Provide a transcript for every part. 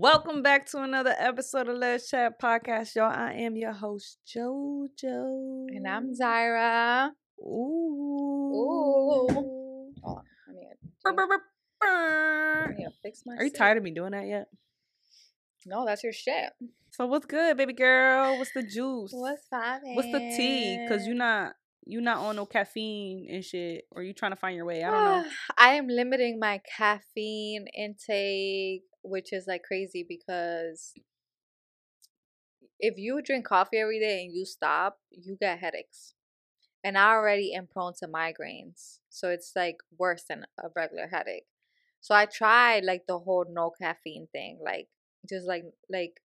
Welcome back to another episode of Les Chat Podcast, y'all. I am your host, JoJo. And I'm Zyra. Ooh. Ooh. Oh, I need Brr, brr, brr, I need to fix my Are you seat. tired of me doing that yet? No, that's your shit. So what's good, baby girl? What's the juice? What's poppin'? What's the tea? Cause you're not you not on no caffeine and shit, or you trying to find your way? I don't know. I am limiting my caffeine intake, which is like crazy because if you drink coffee every day and you stop, you get headaches. And I already am prone to migraines. So it's like worse than a regular headache. So I tried like the whole no caffeine thing, like just like like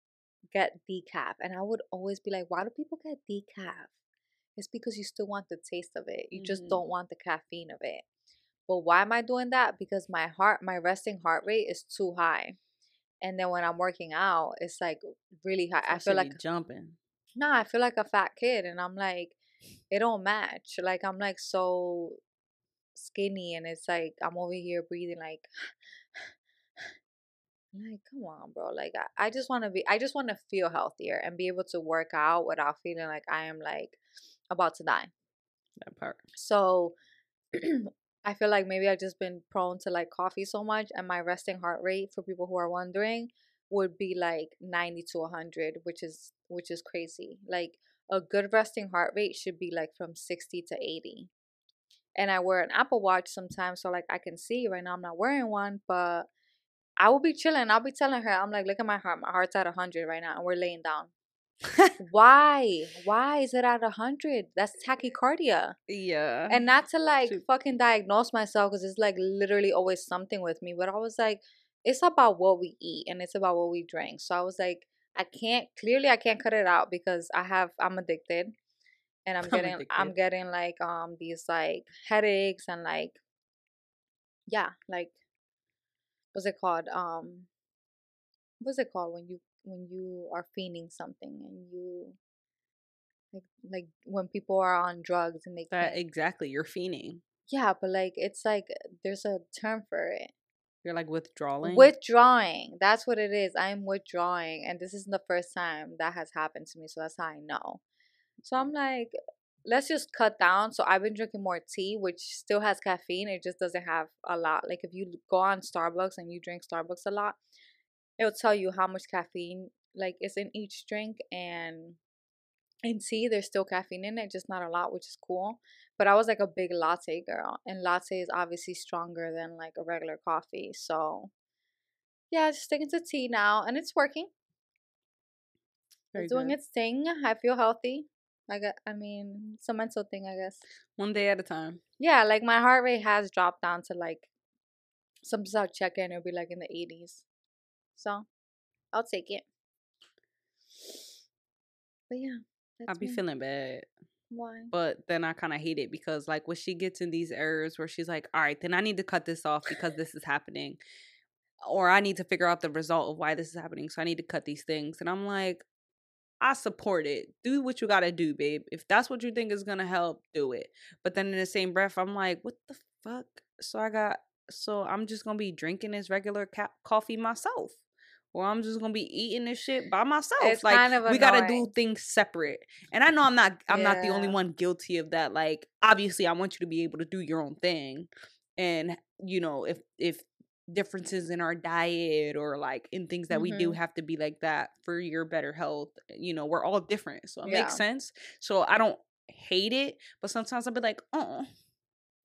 get decaf. And I would always be like, why do people get decaf? It's because you still want the taste of it. You just Mhm. don't want the caffeine of it. But why am I doing that? Because my heart, my resting heart rate is too high. And then when I'm working out, it's like really high. I That feel like jumping. nah, I feel like a fat kid, and I'm like, it don't match. Like I'm like so skinny, and it's like I'm over here breathing like, like come on, bro. Like I, I just want to be, I just want to feel healthier and be able to work out without feeling like I am like about to die. That part. So I feel like maybe I've just been prone to like coffee so much, and my resting heart rate, for people who are wondering, would be like 90 to 100, which is which is crazy. Like a good resting heart rate should be like from 60 to 80. And I wear an Apple Watch sometimes, so like I can see. Right now, I'm not wearing one, but I will be chilling. I'll be telling her, I'm like, look at my heart. My heart's at 100 right now, and we're laying down. Why? Why is it at 100? That's tachycardia yeah. and not to like Shoot. fucking diagnose myself because it's like literally always something with me but i was like it's about what we eat and it's about what we drink so i was like i can't clearly i can't cut it out because i have i'm addicted and i'm I'm getting i'm getting like um these like headaches and like yeah like what's it called um what's it called when you when you are fiending something and you like like when people are on drugs and they uh, that exactly. You're fiending. yeah, but like it's like there's a term for it. You're like withdrawing. Withdrawing. That's what it is. I'm withdrawing. And this isn't the first time that has happened to me. So that's how I know. So I'm like, let's just cut down. So I've been drinking more tea, which still has caffeine. It just doesn't have a lot. Like if you go on Starbucks and you drink Starbucks a lot, it'll tell you how much caffeine like is in each drink and in tea there's still caffeine in it, just not a lot, which is cool. But I was like a big latte girl, and latte is obviously stronger than like a regular coffee. So yeah, just sticking to tea now, and it's working. Very it's doing good. its thing. I feel healthy. I got. I mean, it's a mental thing, I guess. One day at a time. Yeah, like my heart rate has dropped down to like sometimes I'll check in, it'll be like in the 80s. So I'll take it. But yeah, I that's be me. feeling bad. Why? But then I kind of hate it because, like, when she gets in these errors where she's like, all right, then I need to cut this off because this is happening. Or I need to figure out the result of why this is happening. So I need to cut these things. And I'm like, I support it. Do what you got to do, babe. If that's what you think is going to help, do it. But then in the same breath, I'm like, what the fuck? So I got, so I'm just going to be drinking this regular ca- coffee myself. Or I'm just gonna be eating this shit by myself. It's like kind of we gotta do things separate. And I know I'm not I'm not the only one guilty of that. Like obviously I want you to be able to do your own thing. And you know, if if differences in our diet or like in things that we do Mhm. have to be like that for your better health, you know, we're all different. So it Yeah. makes sense. So I don't hate it, but sometimes I'll be like, oh,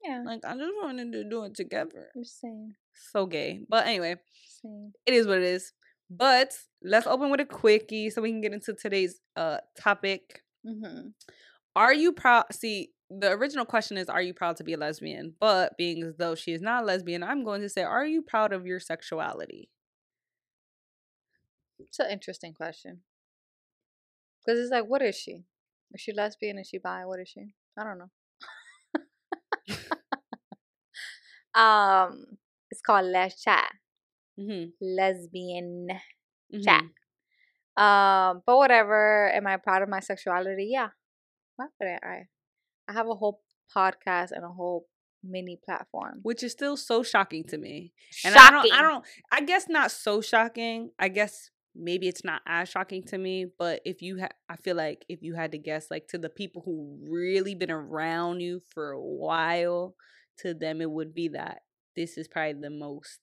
Yeah. like I just wanted to do it together. I'm saying. So gay. But anyway, Same. it is what it is. But let's open with a quickie so we can get into today's uh topic. Mm-hmm. Are you proud? See, the original question is, are you proud to be a lesbian? But being as though she is not a lesbian, I'm going to say, are you proud of your sexuality? It's an interesting question. Because it's like, what is she? Is she lesbian? Is she bi? What is she? I don't know. um, it's called Les Chat. Mm-hmm. Lesbian mm-hmm. chat. Um, but whatever. Am I proud of my sexuality? Yeah. Why wouldn't I? I have a whole podcast and a whole mini platform. which is still so shocking to me. And Shocking. I don't I don't I guess not so shocking. I guess maybe it's not as shocking to me, but if you ha- I feel like if you had to guess like to the people who really been around you for a while, to them it would be that this is probably the most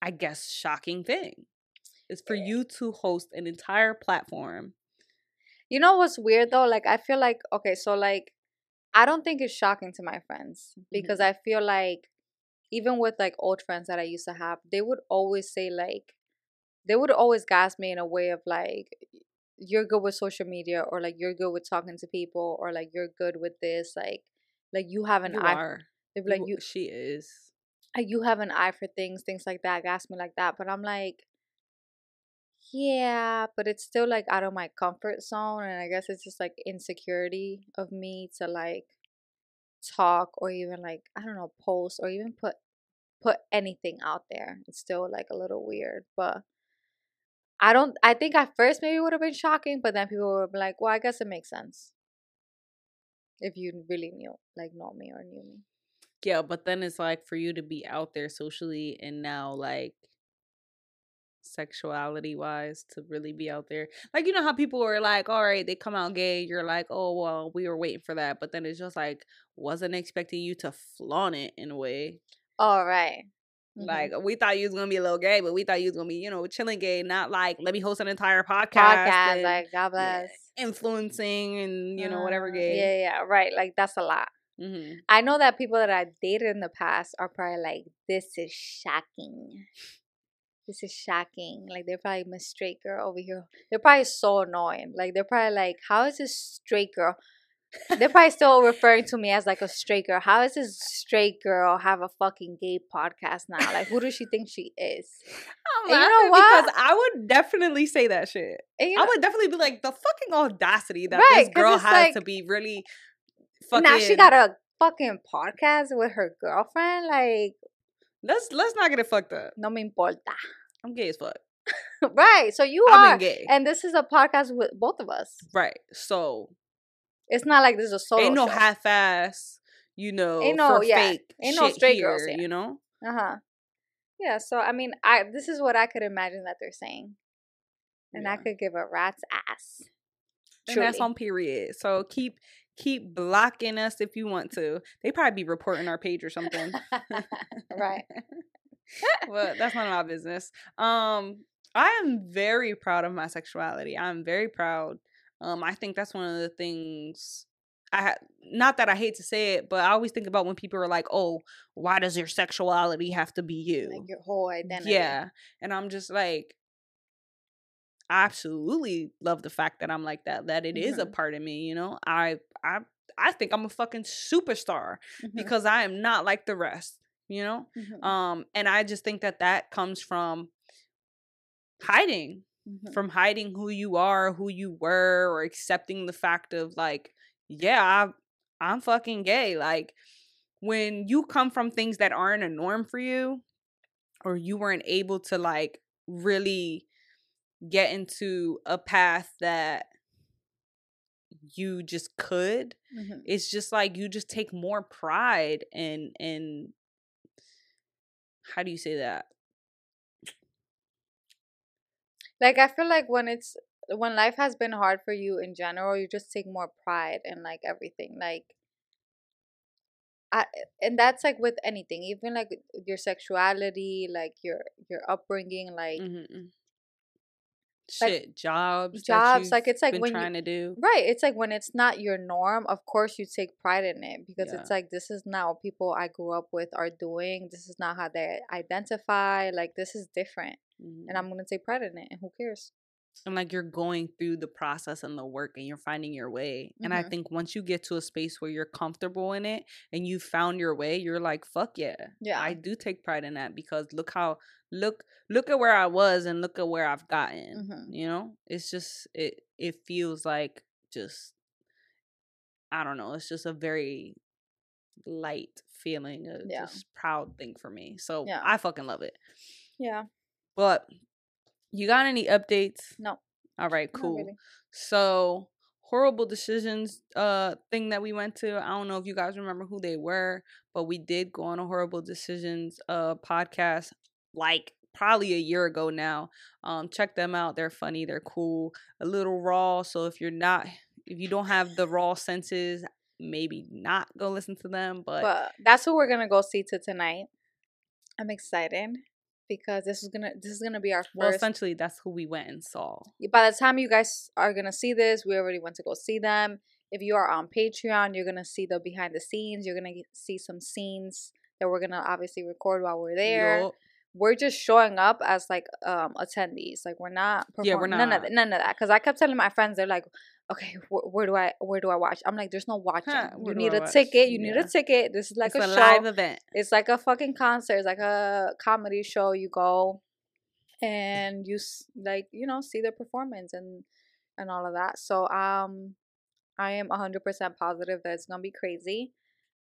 I guess shocking thing. Is for you to host an entire platform. You know what's weird though? Like I feel like okay, so like I don't think it's shocking to my friends mm-hmm. because I feel like even with like old friends that I used to have, they would always say like they would always gas me in a way of like you're good with social media or like you're good with talking to people or like you're good with this like like you have an You eye are. be like You- you she is. You have an eye for things, things like that, gas me like that. But I'm like, yeah, but it's still like out of my comfort zone. And I guess it's just like insecurity of me to like talk or even like, I don't know, post or even put put anything out there. It's still like a little weird. But I don't I think at first maybe would have been shocking, but then people would be like, Well, I guess it makes sense. If you really knew like know me or knew me. Yeah, but then it's like for you to be out there socially and now like sexuality wise to really be out there. Like you know how people are like, all right, they come out gay, you're like, oh well, we were waiting for that. But then it's just like wasn't expecting you to flaunt it in a way. All right. Mhm. Like we thought you was gonna be a little gay, but we thought you was gonna be, you know, chilling gay, not like let me host an entire podcast. podcast, and, like God yeah, bless. influencing and you know, whatever Uh, gay. Yeah, yeah, right. Like that's a lot. Hmm I know that people that I dated in the past are probably like, "This is shocking. This is shocking." Like they're probably Miss Straight Girl over here. They're probably so annoying. Like they're probably like, "How is this straight girl?" They're probably still referring to me as like a straight girl. How is this straight girl have a fucking gay podcast now? Like who does she think she is? I'm And you know what? because I would definitely say that shit. You I would definitely be like the fucking audacity that Right, this girl has like- to be really fucking. now she got a fucking podcast with her girlfriend. Like Let's let's not get it fucked up. no me importa. I'm gay as fuck. right. So you I've are. gay. And this is a podcast with both of us. right. So It's not like this is a solo ain't no show. half ass. You know, Ain't no- for yeah, fake ain't no straight here, girls here. You know. Uh-huh. Yeah, so I mean, I this is what I could imagine that they're saying. And I could give a rat's ass. And that's on period. So keep keep blocking us if you want to. They probably be reporting our page or something. Right. but that's none of my business. Um, I am very proud of my sexuality. I'm very proud. Um, I think that's one of the things I ha- not that I hate to say it, but I always think about when people are like, "Oh, why does your sexuality have to be you?" like your whole identity. Yeah. And I'm just like, I absolutely love the fact that I'm like that, that it is a Mhm. part of me, you know? I I I think I'm a fucking superstar Mhm, because I am not like the rest, you know? mhm, Um and I just think that that comes from hiding, mhm. from hiding who you are, who you were or accepting the fact of like, yeah, I I'm fucking gay. Like when you come from things that aren't a norm for you or you weren't able to like really get into a path that you just could Mhm. it's just like you just take more pride and and how do you say that Like I feel like when it's when life has been hard for you in general, you just take more pride in like everything. Like I and that's like with anything, even like your sexuality, like your your upbringing, like Mhm. Like, shit jobs jobs, like, it's like when you- trying to do Right. It's like when it's not your norm, of course you take pride in it because Yeah. it's like this is not what people I grew up with are doing. This is not how they identify. Like this is different. Mhm. And I'm gonna take pride in it and who cares? And like you're going through the process and the work and you're finding your way and i Mhm. think once you get to a space where you're comfortable in it and you found your way you're like fuck yeah Yeah. i do take pride in that because look how look look at where i was and look at where i've gotten Mhm. you know it's just it it feels like just i don't know it's just a very light feeling a Yeah. just proud thing for me so Yeah. i fucking love it Yeah. but you got any updates No. all right cool really. so horrible decisions uh thing that we went to. I don't know if you guys remember who they were, but we did go on a horrible decisions uh podcast like probably a year ago now. Um check them out. They're funny, they're cool, a little raw. So if you're not if you don't have the raw senses, maybe not go listen to them, but, But that's what we're gonna go see to tonight. I'm excited because this is gonna this is gonna be our well essentially that's who we went and saw. By the time you guys are gonna see this, we already went to go see them. If you are on Patreon, you're gonna see the behind the scenes. You're gonna see some scenes that we're gonna obviously record while we're there. Yup. We're just showing up as like um attendees. Like we're not. Yeah, we're perform- None of not. that. None of that. Because I kept telling my friends, they're like, "Okay, wh- where do I where do I watch?" I'm like, "There's no watching. Huh, you need I a watch? ticket. You need a ticket. This is like it's a, a, show. live event. It's like a fucking concert. It's like a comedy show. You go and you s- like you know see the performance and and all of that. So um, I am hundred percent positive that it's gonna be crazy,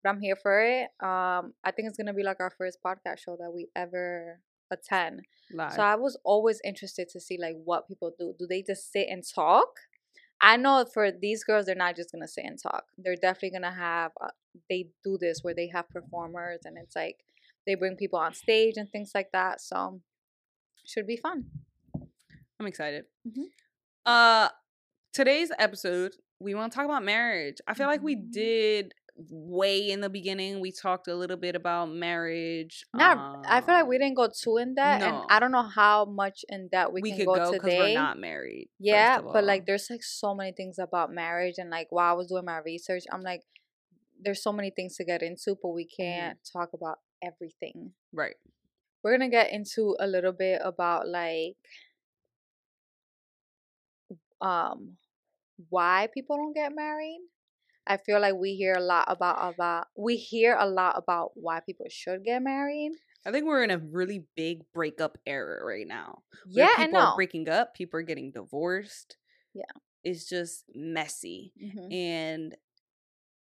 but I'm here for it. Um, I think it's gonna be like our first podcast show that we ever attend. Live. So I was always interested to see like what people do. Do they just sit and talk? I know for these girls, they're not just gonna sit and talk. They're definitely gonna have. Uh, they do this where they have performers, and it's like they bring people on stage and things like that. So should be fun. I'm excited. Mhm. Uh, today's episode, we want to talk about marriage. I feel like we Mhm. did way in the beginning. We talked a little bit about marriage. Not. I feel like we um, didn't go too in depth, and. I don't know how much in that we, We, can could go, go because today. we're not married. Yeah, but like there's like so many things about marriage and like while I was doing my research, I'm like there's so many things to get into, but we can't talk about everything. right. We're to get into a little bit about like um why people don't get married. I feel like we hear a lot about about we hear a lot about why people should get married. I think we're in a really big breakup era right now. Yeah, people and no. are breaking up. People are getting divorced. Yeah. it's just messy. Mhm. and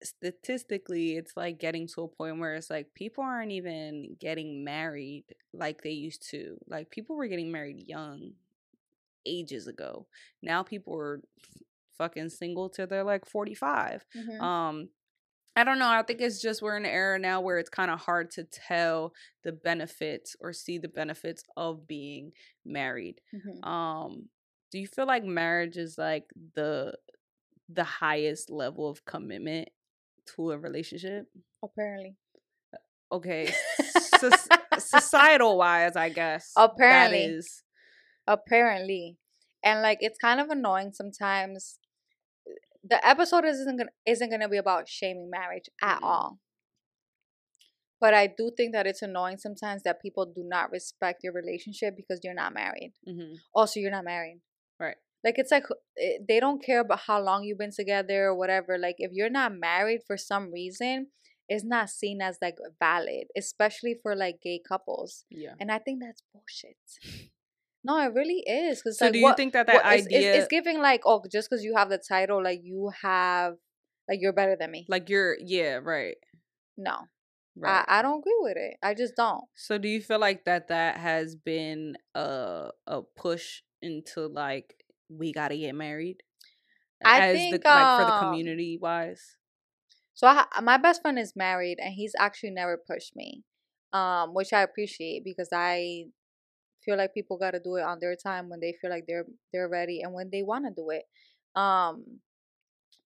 statistically it's like getting to a point where it's like people aren't even getting married like they used to like people were getting married young ages ago now people are fucking single till they're like 45 Mhm. um i don't know i think it's just we're in an era now where it's kind of hard to tell the benefits or see the benefits of being married Mhm. um do you feel like marriage is like the the highest level of commitment to a relationship Apparently. okay soc- societal wise i guess Apparently. apparently and like it's kind of annoying sometimes the episode isn't gonna isn't gonna be about shaming marriage at Mm-mm. all. But i do think that it's annoying sometimes that people do not respect your relationship because you're not married. Hmm also you're not married. Right. Like it's like eh, they don't care about how long you've been together or whatever. Like if you're not married for some reason it's not seen as like valid especially for like gay couples. Yeah. And I think that's bullshit. No, it really is. Cause so like, do you what, think that that what- it's, it's- idea it's, giving like, oh, just because you have the title, like you have, like you're better than me. like you're yeah right no, right I, I don't agree with it. I just don't. so do you feel like that that has been a a push into like we gotta get married I as think, the like for the um, community wise So I, my best friend is married, and he's actually never pushed me, um, which I appreciate because I feel like people got to do it on their time when they feel like they're they're ready and when they want to do it. Um,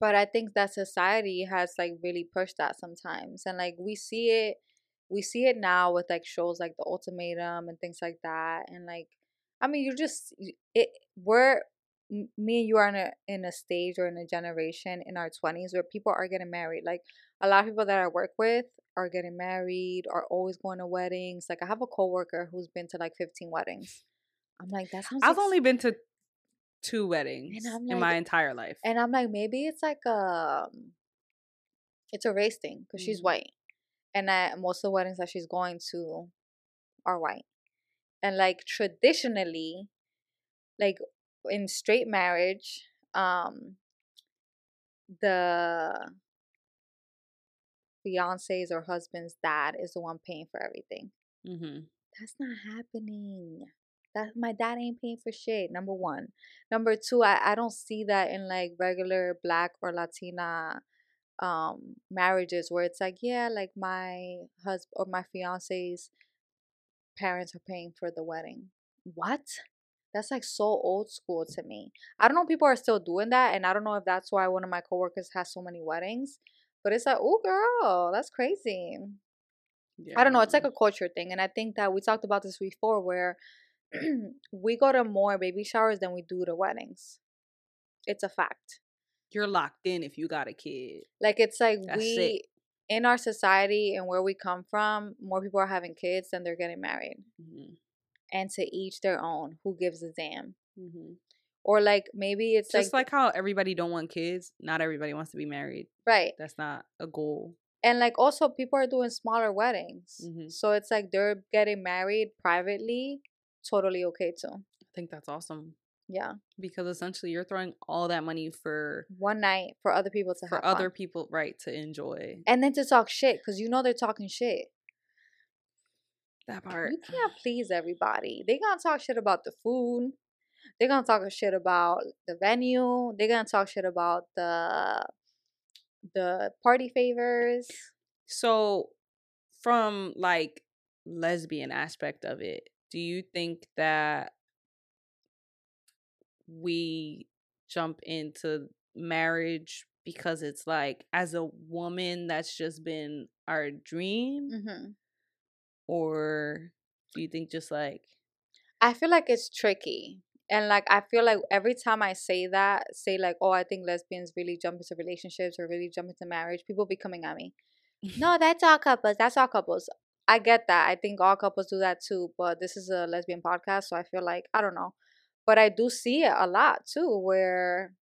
but I think that society has like really pushed that sometimes, and like we see it, we see it now with like shows like The Ultimatum and things like that, and like I mean, you just it we're me and you are in a in a stage or in a generation in our twenties where people are getting married. Like a lot of people that I work with are getting married, are always going to weddings. Like I have a coworker who's been to like fifteen weddings. I'm like, that sounds. I've ex- only been to two weddings I'm in my entire life. and I'm like, maybe it's like um, it's a race thing because she's Mhm. white, and I, most of the weddings that she's going to are white, and like traditionally, like in straight marriage, um, the fiance's or husband's dad is the one paying for everything. hmm That's not happening. that my dad ain't paying for shit. Number one. Number two, I, I don't see that in like regular black or Latina um marriages where it's like, yeah, like my husband or my fiance's parents are paying for the wedding. What? That's like so old school to me. I don't know if people are still doing that, and I don't know if that's why one of my coworkers has so many weddings. But it's like, oh girl, that's crazy. Yeah. I don't know. It's like a culture thing, and I think that we talked about this before, where we go to more baby showers than we do to weddings. It's a fact. You're locked in if you got a kid. Like it's like That's we it. in our society and where we come from, more people are having kids than they're getting married. Mm-hmm. And to each their own. Who gives a damn? Mm-hmm. Or like maybe it's just like, like how everybody don't want kids. Not everybody wants to be married. Right. That's not a goal and like also people are doing smaller weddings mm-hmm. so it's like they're getting married privately totally okay too. I think that's awesome. Yeah. Because essentially you're throwing all that money for one night for other people to have for other fun. people right to enjoy. And then to talk shit cuz you know they're talking shit. That part. You can't please everybody. They to talk shit about the food. They're to talk shit about the venue. They're to talk shit about the the party favors. So from like lesbian aspect of it, do you think that we jump into marriage because it's like as a woman that's just been our dream mm-hmm. or do you think just like i feel like it's tricky and like i feel like every time i say that say like oh i think lesbians really jump into relationships or really jump into marriage people be coming at me no that's all couples that's all couples I get that. I think all couples do that too, but this is a lesbian podcast, so I feel like I don't know. But I do see it a lot too where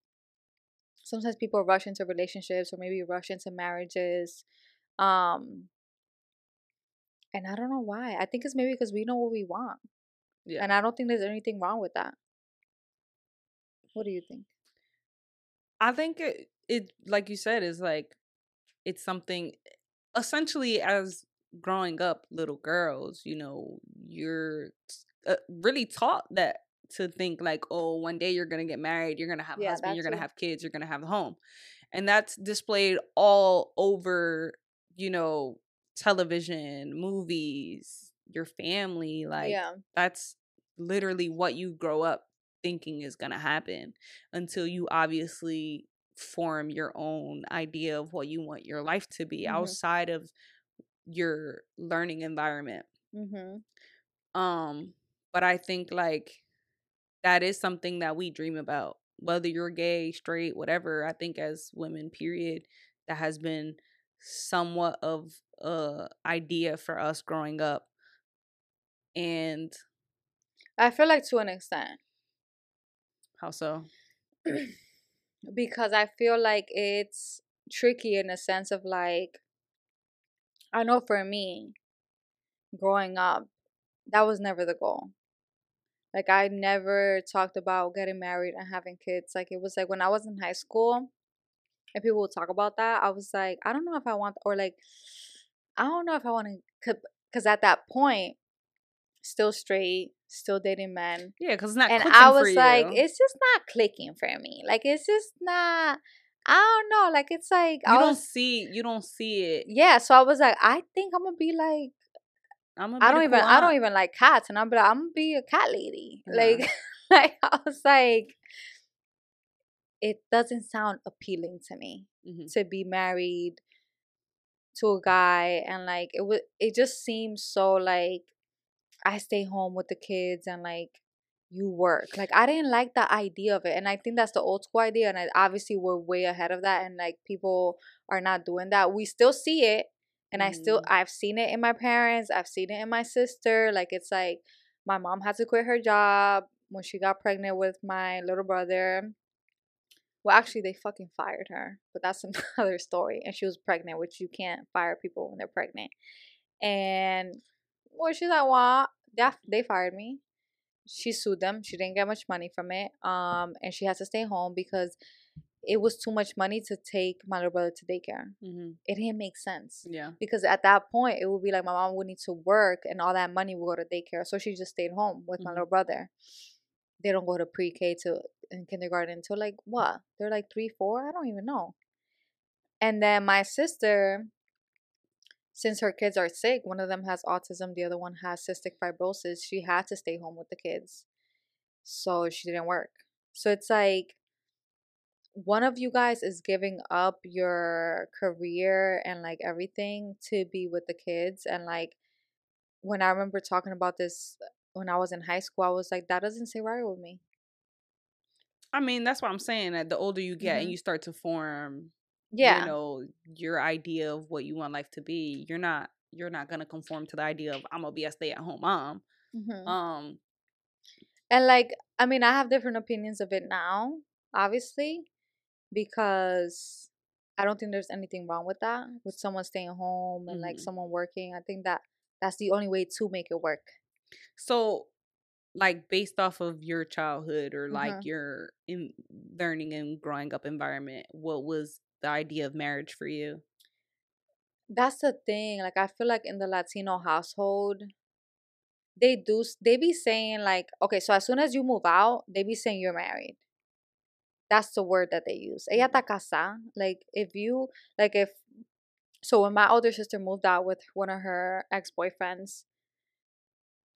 sometimes people rush into relationships or maybe rush into marriages. Um and I don't know why. I think it's maybe because we know what we want. Yeah. And I don't think there's anything wrong with that. What do you think? I think it, it like you said is like it's something essentially as growing up little girls you know you're uh, really taught that to think like oh one day you're gonna get married you're gonna have a yeah, husband you're gonna have kids you're gonna have a home and that's displayed all over you know television movies your family like yeah. that's literally what you grow up thinking is gonna happen until you obviously form your own idea of what you want your life to be mm-hmm. outside of your learning environment. Mm-hmm. Um, but I think like that is something that we dream about, whether you're gay, straight, whatever. I think as women, period, that has been somewhat of a idea for us growing up, and I feel like to an extent. How so? because I feel like it's tricky in a sense of like I know for me, growing up, that was never the goal. Like I never talked about getting married and having kids. Like it was like when I was in high school and people would talk about that, I was like, I don't know if I want or like I don't know if I want to cuz at that point still straight, still dating men. Yeah, cuz it's not And I was like, it's just not clicking for me. Like it's just not I don't know. Like it's like you I don't was, see you don't see it. Yeah, so I was like, I think I'm gonna be like I'm I don't even I don't even like cats, and I'm like I'm gonna be a cat lady. Yeah. Like like I was like, it doesn't sound appealing to me mm-hmm. to be married to a guy, and like it was it just seems so like I stay home with the kids and like you work. Like I didn't like the idea of it. And I think that's the old school idea. And I, obviously we're way ahead of that and like people are not doing that. We still see it. And mm. I still mm-hmm. I've seen it in my parents. I've seen it in my sister. Like it's like my mom had to quit her job when she got pregnant with my little brother. Well, actually, they fucking fired her, but that's another story. And she was pregnant, which you can't fire people when they're pregnant. And well, she's like, "Well, they they fired me." she sued them. She didn't get much money from it. Um, and she has to stay home because it was too much money to take my little brother to daycare. Mm-hmm. It didn't make sense Yeah. because at that point it would be like my mom would need to work and all that money would go to daycare. So she just stayed home with my Mhm. little brother. They don't go to pre-K to in kindergarten until like what? They're like three, four. I don't even know. And then my sister, since her kids are sick, one of them has autism, the other one has cystic fibrosis. She had to stay home with the kids, so she didn't work. So it's like one of you guys is giving up your career and like everything to be with the kids and like when i remember talking about this when i was in high school i was like that doesn't sit right with me I mean, that's what I'm saying. That the older you get Mhm. and you start to form, yeah you know, your idea of what you want life to be, you're not you're not gonna conform to the idea of I'm gonna be a stay at home mom. Mhm. Um, and like i mean i have different opinions of it now obviously because i don't think there's anything wrong with that with someone staying home and like Mhm. someone working i think that that's the only way to make it work so like based off of your childhood or like Mhm. your in learning and growing up environment, what was the idea of marriage for you? that's the thing like i feel like in the latino household they do they be saying like okay so as soon as you move out they be saying you're married that's the word that they use ella está casada like if you like if so when my older sister moved out with one of her ex-boyfriends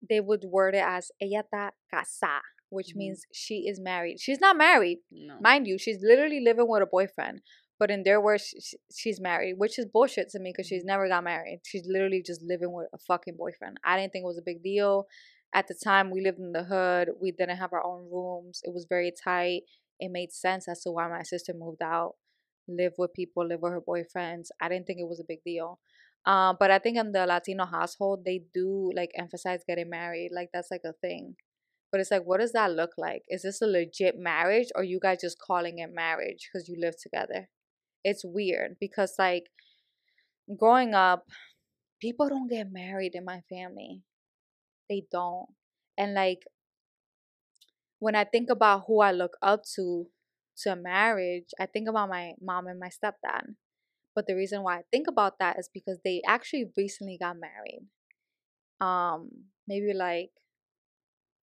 they would word it as ella está casada which Mhm. means she is married she's not married No. mind you she's literally living with a boyfriend but in their words she, she- she's married which is bullshit to me because she's never got married. She's literally just living with a fucking boyfriend. I didn't think it was a big deal. At the time we lived in the hood. We didn't have our own rooms. It was very tight. It made sense as to why my sister moved out live with people live with her boyfriends. I didn't think it was a big deal. Um, but i think in the latino household they do like emphasize getting married. Like that's like a thing. But it's like, what does that look like? Is this a legit marriage or you guys just calling it marriage because you live together? It's weird because, like, growing up, people don't get married in my family. They don't. And, like, when I think about who I look up to to marriage, I think about my mom and my stepdad. But the reason why I think about that is because they actually recently got married. Um, maybe like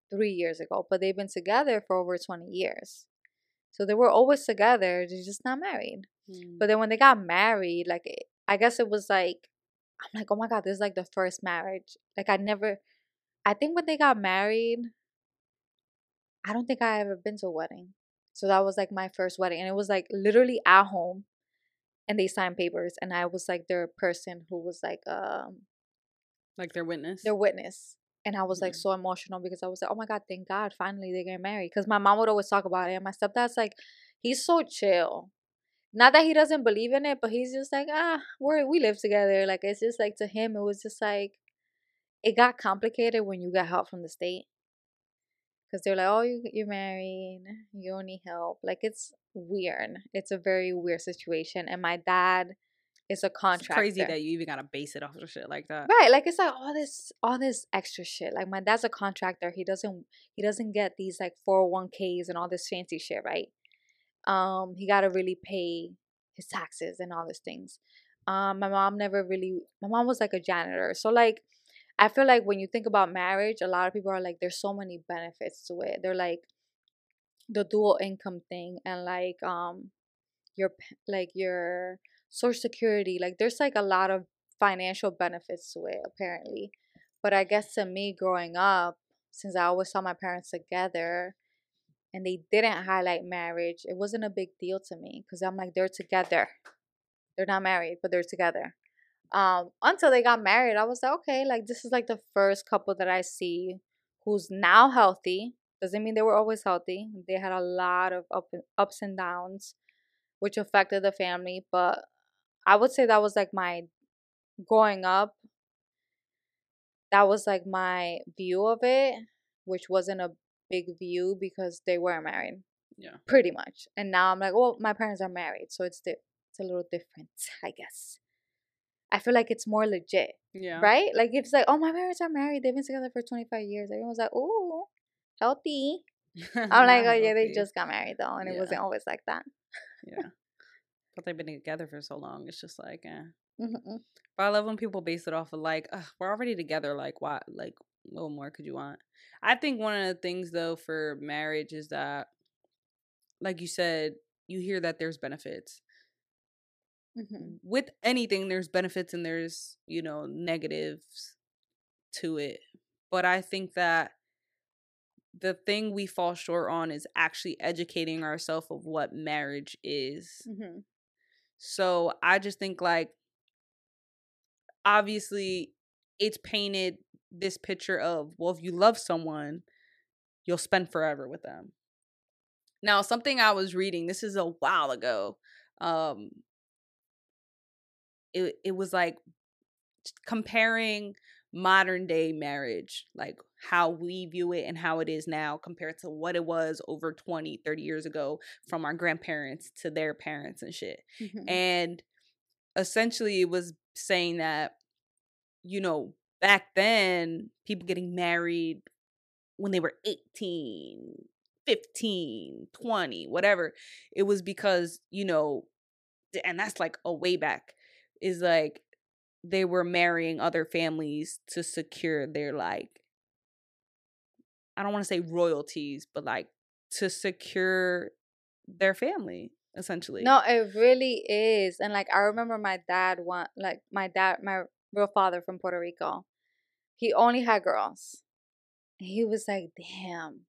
three years ago, but they've been together for over 20 years. So they were always together, they're just not married. Mm. But then when they got married, like, I guess it was like, I'm like, oh my God, this is like the first marriage. Like, I never, I think when they got married, I don't think I ever been to a wedding. So that was like my first wedding. And it was like literally at home. And they signed papers. And I was like their person who was like, um, like their witness. their witness. And I was like Mhm. so emotional because I was like, oh my God, thank God, finally they get married. Because my mom would always talk about it. And my stepdad's like, he's so chill. Not that he doesn't believe in it, but he's just like, ah, we're, we live together. Like, it's just like to him, it was just like, it got complicated when you got help from the state. Because they're like, oh, you, you're married, you don't need help. Like, it's weird. It's a very weird situation. And my dad is a contract. it's crazy that you even gotta base it off of shit like that. Right, like it's like all this all this extra shit. Like my dad's a contractor. He doesn't he doesn't get these like 401ks and all this fancy shit, right? Um he got to really pay his taxes and all these things. Um my mom never really my mom was like a janitor. So like I feel like when you think about marriage, a lot of people are like there's so many benefits to it. They're like the dual income thing and like um your like your social security like there's like a lot of financial benefits to it apparently. But i guess to me growing up since i always saw my parents together and they didn't highlight marriage it wasn't a big deal to me because i'm like they're together. They're not married but they're together. Um until they got married i was like okay like this is like the first couple that i see who's now healthy. Doesn't mean they were always healthy. They had a lot of up, ups and downs which affected the family but i would say that was like my growing up that was like my view of it which wasn't a big view because they weren't married Yeah. pretty much and now i'm like well my parents are married so it's di- it's a little different i guess i feel like it's more legit Yeah. right like if it's like oh my parents are married they've been together for 25 years everyone's like oh healthy i'm like oh yeah they just got married though and it wasn't always like that yeah. But they've been together for so long. It's just like, eh. Mm-hmm. But I love when people base it off of like, we're already together. Like, why? Like, what more could you want? I think one of the things though for marriage is that, like you said, you hear that there's benefits. Mm-hmm. With anything, there's benefits and there's you know negatives to it. But I think that the thing we fall short on is actually educating ourselves of what marriage is. Mm-hmm. So I just think like obviously it's painted this picture of well if you love someone you'll spend forever with them. Now something I was reading this is a while ago um it it was like comparing modern day marriage like how we view it and how it is now compared to what it was over 20 30 years ago from our grandparents to their parents and shit mm-hmm. and essentially it was saying that you know back then people getting married when they were 18 15 20 whatever it was because you know and that's like a way back is like they were marrying other families to secure their like I don't want to say royalties, but like to secure their family essentially. No, it really is. And like I remember my dad one like my dad my real father from Puerto Rico. He only had girls. He was like, "Damn.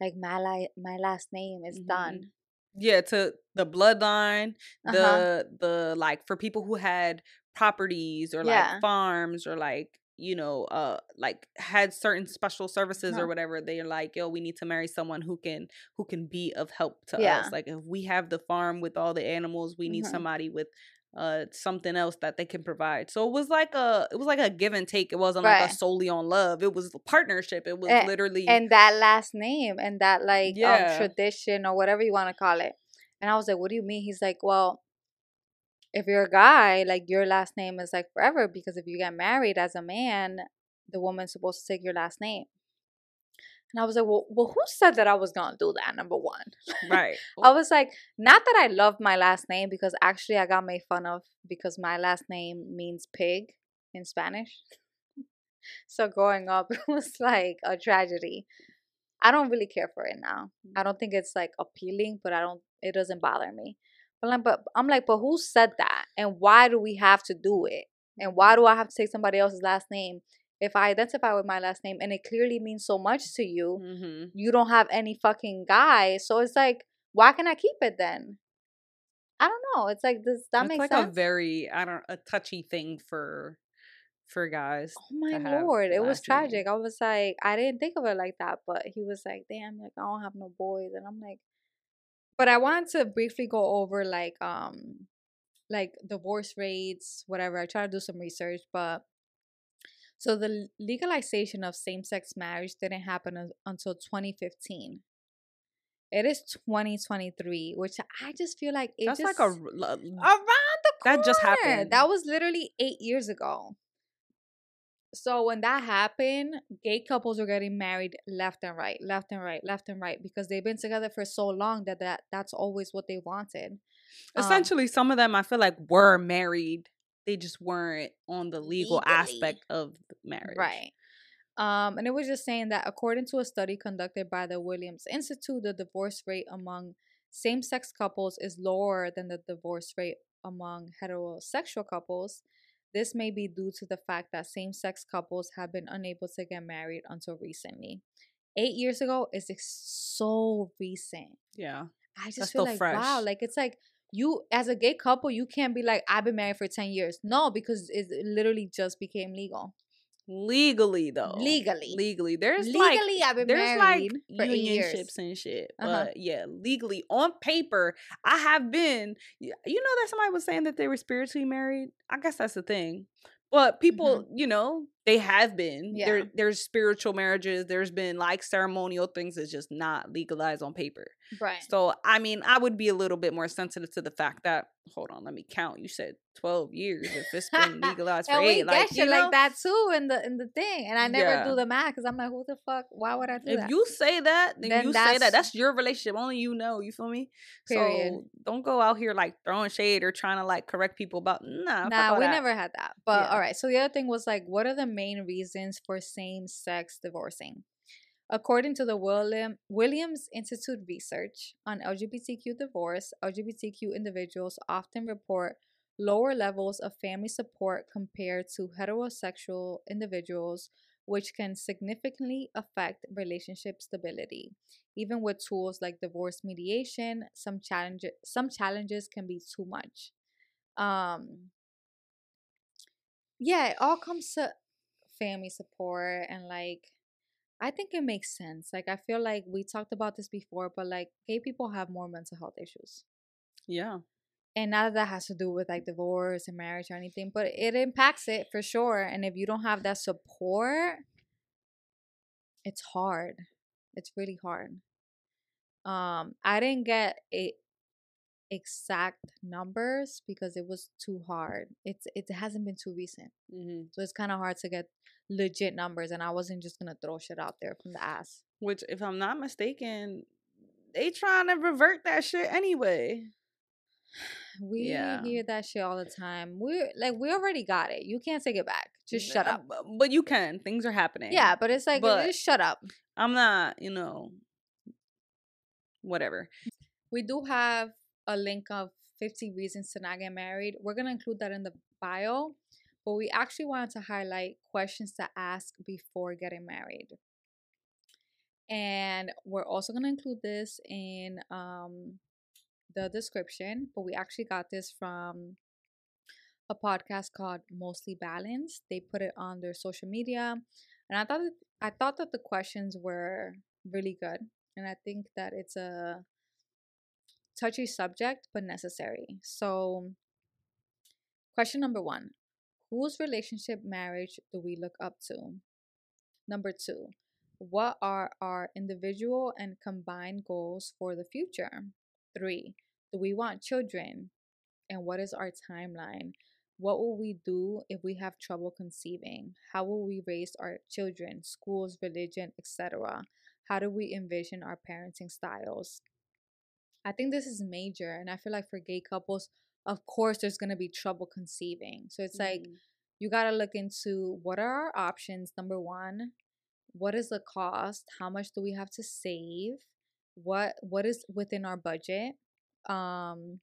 Like my li- my last name is mm-hmm. done." Yeah, to the bloodline, the uh-huh. the like for people who had properties or yeah. like farms or like you know uh like had certain special services or uh-huh. whatever they're like yo we need to marry someone who can who can be of help to yeah. us like if we have the farm with all the animals we need mm-hmm. somebody with uh something else that they can provide so it was like a it was like a give and take it wasn't right. like a solely on love it was a partnership it was and, literally and that last name and that like um, yeah. um, tradition or whatever you want to call it and i was like what do you mean he's like well if you're a guy, like your last name is like forever because if you get married as a man, the woman's supposed to take your last name. And I was like, well, well who said that I was going to do that? Number one. Right. I was like, not that I love my last name because actually I got made fun of because my last name means pig in Spanish. so growing up, it was like a tragedy. I don't really care for it now. I don't think it's like appealing, but I don't, it doesn't bother me. But like, but I'm like, but who said that? And why do we have to do it? And why do I have to take somebody else's last name? If I identify with my last name and it clearly means so much to you, mm-hmm. you don't have any fucking guy. So it's like, why can I keep it then? I don't know. It's like this. That it's makes like sense. a very I don't a touchy thing for for guys. Oh my lord, it was tragic. Name. I was like, I didn't think of it like that, but he was like, "Damn, like I don't have no boys," and I'm like, but I want to briefly go over like um like divorce rates, whatever. I try to do some research, but so the legalization of same-sex marriage didn't happen until 2015. It is 2023, which I just feel like it That's just, like a around the corner. That just happened. That was literally 8 years ago. So when that happened, gay couples were getting married left and right, left and right, left and right because they've been together for so long that, that that's always what they wanted. Um Essentially, um, some of them I feel like were married. They just weren't on the legal legally. aspect of marriage. Right. Um, and it was just saying that according to a study conducted by the Williams Institute, the divorce rate among same sex couples is lower than the divorce rate among heterosexual couples. This may be due to the fact that same sex couples have been unable to get married until recently. Eight years ago is so recent. Yeah. I just feel like, fresh. wow, like it's like you, as a gay couple, you can't be like, I've been married for 10 years. No, because it literally just became legal legally though legally legally there's legally like, i've been there's married like for unionships and shit uh-huh. but yeah legally on paper i have been you know that somebody was saying that they were spiritually married i guess that's the thing but people mm-hmm. you know They have been. Yeah. There, there's spiritual marriages. There's been like ceremonial things that's just not legalized on paper. Right. So I mean, I would be a little bit more sensitive to the fact that hold on, let me count. You said twelve years. If it's been legalized for eight, like you know, like that too in the in the thing, and I never Yeah. do the math because I'm like, who the fuck? Why would I do that? if that? you say that, then, Then you say that. That's your relationship. Only you know. You feel me? Period. So don't go out here like throwing shade or trying to like correct people about nah. Nah, we that. never had that. But Yeah. all right. So the other thing was like, what are the main reasons for same sex divorcing? According to the William Williams Institute research on LGBTQ divorce, LGBTQ individuals often report lower levels of family support compared to heterosexual individuals, which can significantly affect relationship stability. Even with tools like divorce mediation, some challenges some challenges can be too much. Um yeah, it all comes to family support and like I think it makes sense. Like I feel like we talked about this before, but like gay people have more mental health issues. Yeah. And none of that has to do with like divorce and marriage or anything, but it impacts it for sure. And if you don't have that support, it's hard. It's really hard. Um, I didn't get a exact numbers because it was too hard. It's it hasn't been too recent. hmm So it's kind of hard to get legit numbers, and I wasn't just gonna throw shit out there from the ass. Which, if I'm not mistaken, they trying to revert that shit anyway. We Yeah. hear that shit all the time. We like we already got it. You can't take it back. Just shut Uh, up. But you can. Things are happening. Yeah, but it's like But- just shut up. I'm not. You know. Whatever. We do have a link of 50 reasons to not get married. We're gonna include that in the bio, but we actually wanted to highlight questions to ask before getting married. And we're also gonna include this in um the description, but we actually got this from a podcast called Mostly Balanced. They put it on their social media, and I thought that, I thought that the questions were really good, and I think that it's a touchy subject but necessary. So, question number one: Whose relationship marriage do we look up to? Number two: What are our individual and combined goals for the future? Three: Do we want children? And what is our timeline? What will we do if we have trouble conceiving? How will we raise our children, schools, religion, etc.? How do we envision our parenting styles? I think this is major, and I feel like for gay couples, of course, there's gonna be trouble conceiving. So it's like Mhm. you gotta look into what are our options. Number one, what is the cost? How much do we have to save? What what is within our budget? Um,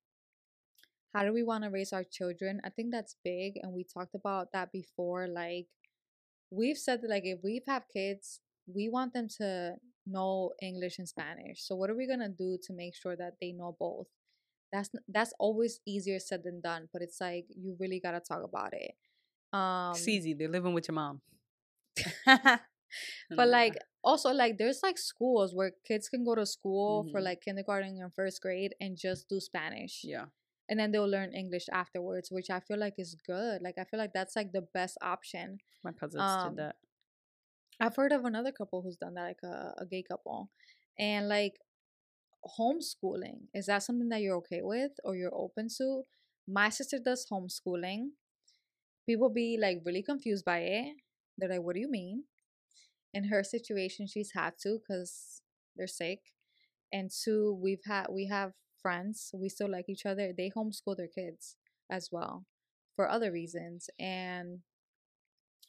how do we want to raise our children? I think that's big, and we talked about that before. Like we've said that like if we've have kids, we want them to know English and Spanish. So what are we gonna do to make sure that they know both? That's that's always easier said than done, but it's like you really gotta talk about it. Um, it's easy. They're living with your mom. but like also like there's like schools where kids can go to school for Mhm. like kindergarten and first grade and just do Spanish. yeah. and then they'll learn English afterwards, which I feel like is good. Like I feel like that's like the best option. My cousins Um, did that. I've heard of another couple who's done that, like a, a gay couple, and like homeschooling. Is that something that you're okay with or you're open to? My sister does homeschooling. People be like really confused by it. They're like, "What do you mean?" In her situation, she's had to because they're sick, and two, we've had we have friends. We still like each other. They homeschool their kids as well for other reasons, and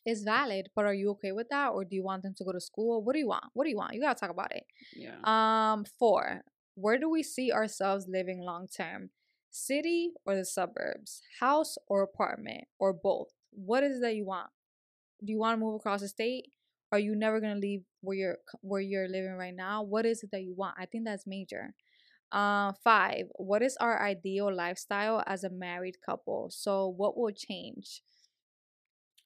it's valid. But are you okay with that, or do you want them to go to school? What do you want? What do you want? You gotta talk about it. Yeah. Um, four. Where do we see ourselves living long term? City or the suburbs? House or apartment or both? What is it that you want? Do you want to move across the state? Are you never gonna leave where you're where you're living right now? What is it that you want? I think that's major. Uh, five. What is our ideal lifestyle as a married couple? So what will change?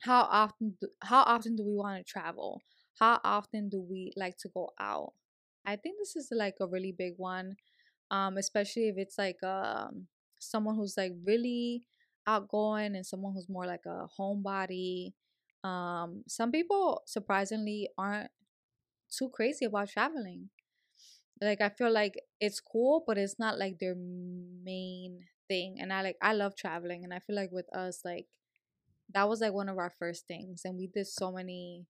How often? Do, how often do we want to travel? How often do we like to go out? I think this is like a really big one, um, especially if it's like um someone who's like really outgoing and someone who's more like a homebody. Um, some people surprisingly aren't too crazy about traveling. Like I feel like it's cool, but it's not like their main thing. And I like I love traveling, and I feel like with us, like that was like one of our first things, and we did so many.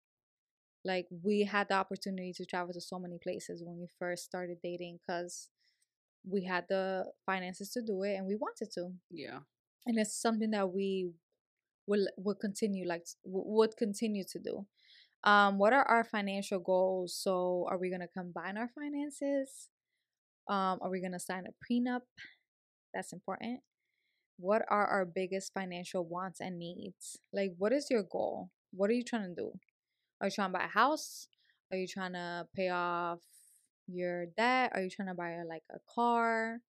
Like we had the opportunity to travel to so many places when we first started dating, because we had the finances to do it and we wanted to. Yeah. And it's something that we will will continue like would continue to do. Um, what are our financial goals? So, are we gonna combine our finances? Um, are we gonna sign a prenup? That's important. What are our biggest financial wants and needs? Like, what is your goal? What are you trying to do? Are you trying to buy a house? Are you trying to pay off your debt? Are you trying to buy like a car?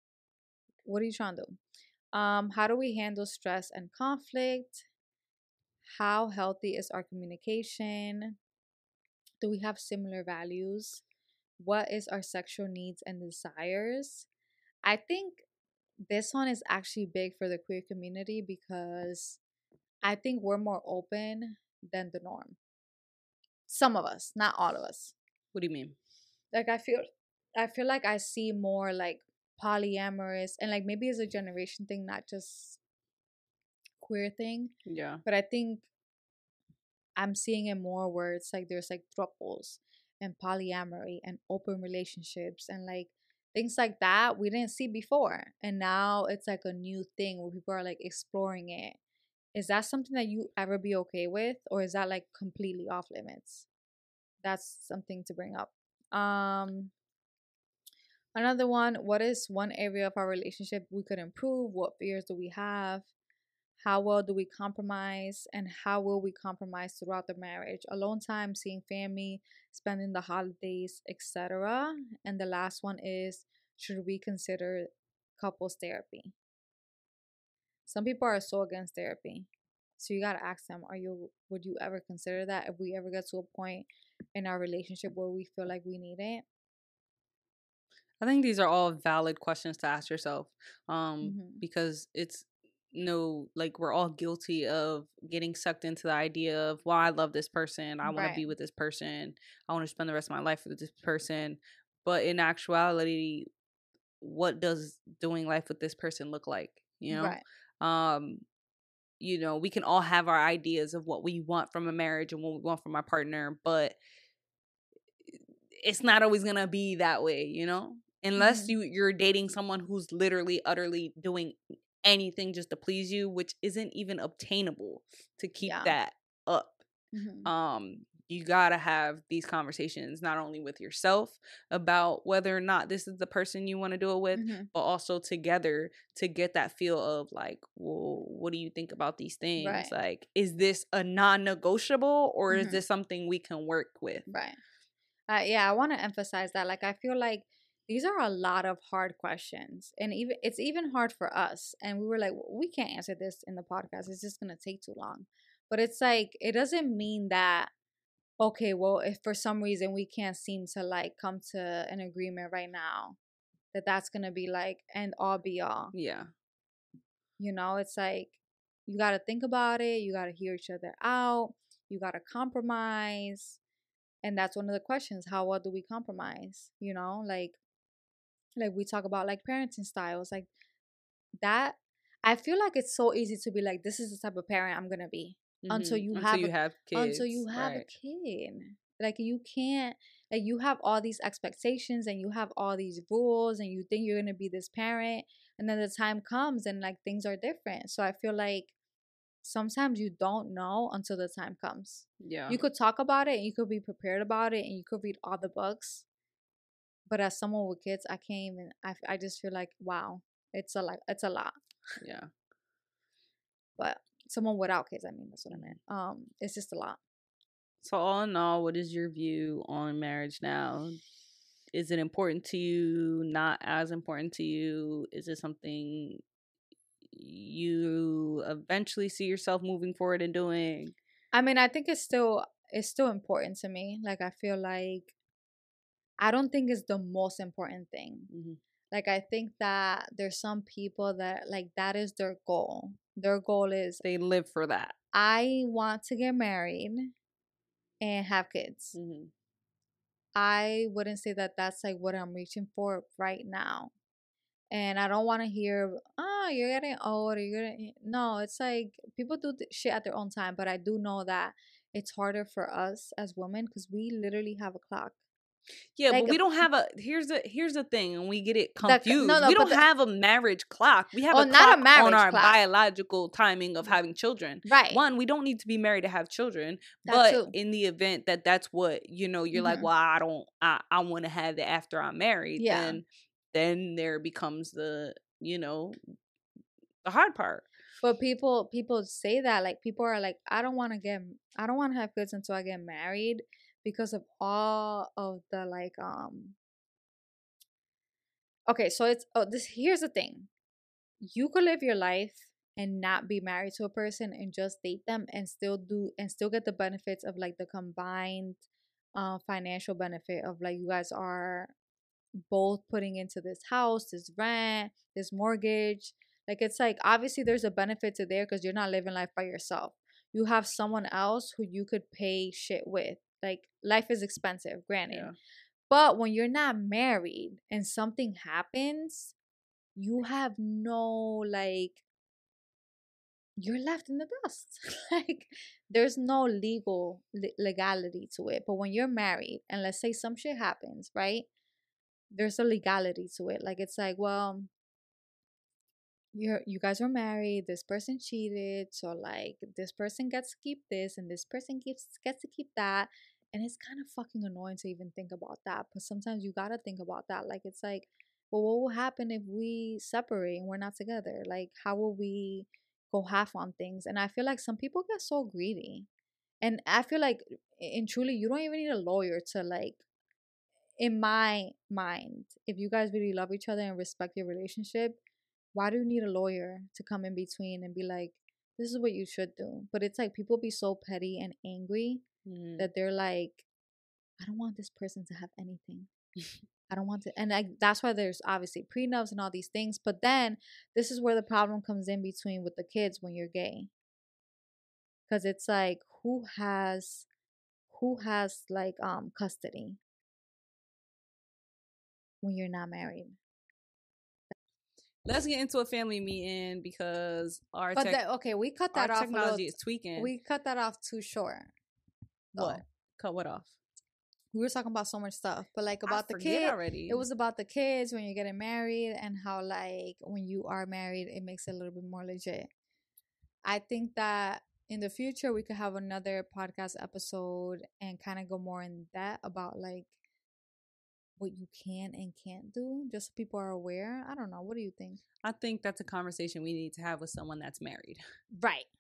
What are you trying to do? Um, how do we handle stress and conflict? How healthy is our communication? Do we have similar values? What is our sexual needs and desires? I think this one is actually big for the queer community because I think we're more open than the norm. Some of us, not all of us. What do you mean? Like I feel I feel like I see more like polyamorous and like maybe it's a generation thing, not just queer thing. Yeah. But I think I'm seeing it more where it's like there's like thruples and polyamory and open relationships and like things like that we didn't see before. And now it's like a new thing where people are like exploring it. Is that something that you ever be okay with or is that like completely off limits? That's something to bring up. Um another one, what is one area of our relationship we could improve? What fears do we have? How well do we compromise and how will we compromise throughout the marriage? Alone time, seeing family, spending the holidays, etc. And the last one is should we consider couples therapy? Some people are so against therapy. So you got to ask them, are you would you ever consider that if we ever get to a point in our relationship where we feel like we need it? I think these are all valid questions to ask yourself um Mm-hmm. because it's no like we're all guilty of getting sucked into the idea of well I love this person, I want to be with this person, I want to spend the rest of my life with this person, but in actuality what does doing life with this person look like, you know? Right. um you know we can all have our ideas of what we want from a marriage and what we want from our partner but it's not always gonna be that way you know unless Mhm. you you're dating someone who's literally utterly doing anything just to please you which isn't even obtainable to keep Yeah. that up Mhm. um you gotta have these conversations not only with yourself about whether or not this is the person you want to do it with Mhm. but also together to get that feel of like, well, what do you think about these things? Right. Like, is this a non-negotiable or is Mhm. this something we can work with? Right. Uh, yeah, I want to emphasize that. Like, I feel like these are a lot of hard questions, and even it's even hard for us. And we were like, we can't answer this in the podcast. It's just gonna take too long. But it's like it doesn't mean that okay, well, if for some reason we can't seem to like come to an agreement right now, that that's gonna be like end all be all. Yeah. You know, it's like you got to think about it. You got to hear each other out. You got to compromise. And that's one of the questions. How well do we compromise? You know, like like we talk about like parenting styles, like that I feel like it's so easy to be like this is the type of parent I'm to be until Mhm. you until have you a, have kids. until you have right. a kid. Like you can't like you have all these expectations and you have all these rules and you think you're gonna be this parent and then the time comes and like things are different. So I feel like sometimes you don't know until the time comes. Yeah. You could talk about it and you could be prepared about it and you could read all the books. But as someone with kids, I can't even I, I just feel like wow, it's a like it's a lot. yeah. But someone without kids, I mean that's what I meant. Um it's just a lot. So all in all, what is your view on marriage now? Is it important to you? Not as important to you? Is it something you eventually see yourself moving forward and doing? I mean, I think it's still it's still important to me. Like I feel like I don't think it's the most important thing. Mhm. Like I think that there's some people that like that is their goal. Their goal is They live for that. I want to get married and have kids. Mm-hmm. I wouldn't say that that's like what I'm reaching for right now. And I don't want to hear, oh, you're getting old. You're getting... No, it's like people do th- shit at their own time. But I do know that it's harder for us as women because we literally have a clock. Yeah, Like but we don't have a. Here's the here's the thing, and we get it The- confused. no, no, we don't the- have a marriage clock. We have Oh, a not clock a on our clock. biological timing of having children. Right. One, we don't need to be married to have children, That but too. in the event that that's what you know, you're like, Mhm. well, I don't, I, I want to have it after I'm married. Yeah. Then, then there becomes the, you know, the hard part. But people people say that like people are like I don't want to get I don't want to have kids until I get married because of all of the like um Okay, so it's oh this here's the thing. You could live your life and not be married to a person and just date them and still do and still get the benefits of like the combined uh financial benefit of like you guys are both putting into this house, this rent, this mortgage. Like it's like obviously there's a benefit to there because you're not living life by yourself. You have someone else who you could pay shit with. Like life is expensive, granted. Yeah. But when you're not married and something happens, you have no like you're left in the dust. like there's no legal le- legality to it. But when you're married and let's say some shit happens, right? There's a legality to it. Like it's like, well, you're you guys were married, this person cheated, so like this person gets to keep this and this person gets gets to keep that. And it's kind of fucking annoying to even think about that. But sometimes you gotta think about that. Like it's like, well, what will happen if we separate and we're not together? Like, how will we go half on things? And I feel like some people get so greedy. And I feel like in truly you don't even need a lawyer to like in my mind, if you guys really love each other and respect your relationship, why do you need a lawyer to come in between and be like, this is what you should do? But it's like people be so petty and angry Mhm. that they're like, I don't want this person to have anything. I don't want to, and like that's why there's obviously prenups and all these things. But then this is where the problem comes in between with the kids when you're gay, because it's like who has, who has like um custody when you're not married. Let's get into a family meeting because our But tech- that, okay, we cut that off. a little- technology is tweaking. we cut that off too short. Oh, what? though. Cut what off? We were talking about so much stuff, but like I about the forget kid, already. it was about the kids when you're getting married and how like when you are married it makes it a little bit more legit i think that in the future we could have another podcast episode and kind of go more in that about like what you can and can't do just so people are aware i don't know what do you think? I think that's a conversation we need to have with someone that's married. Right.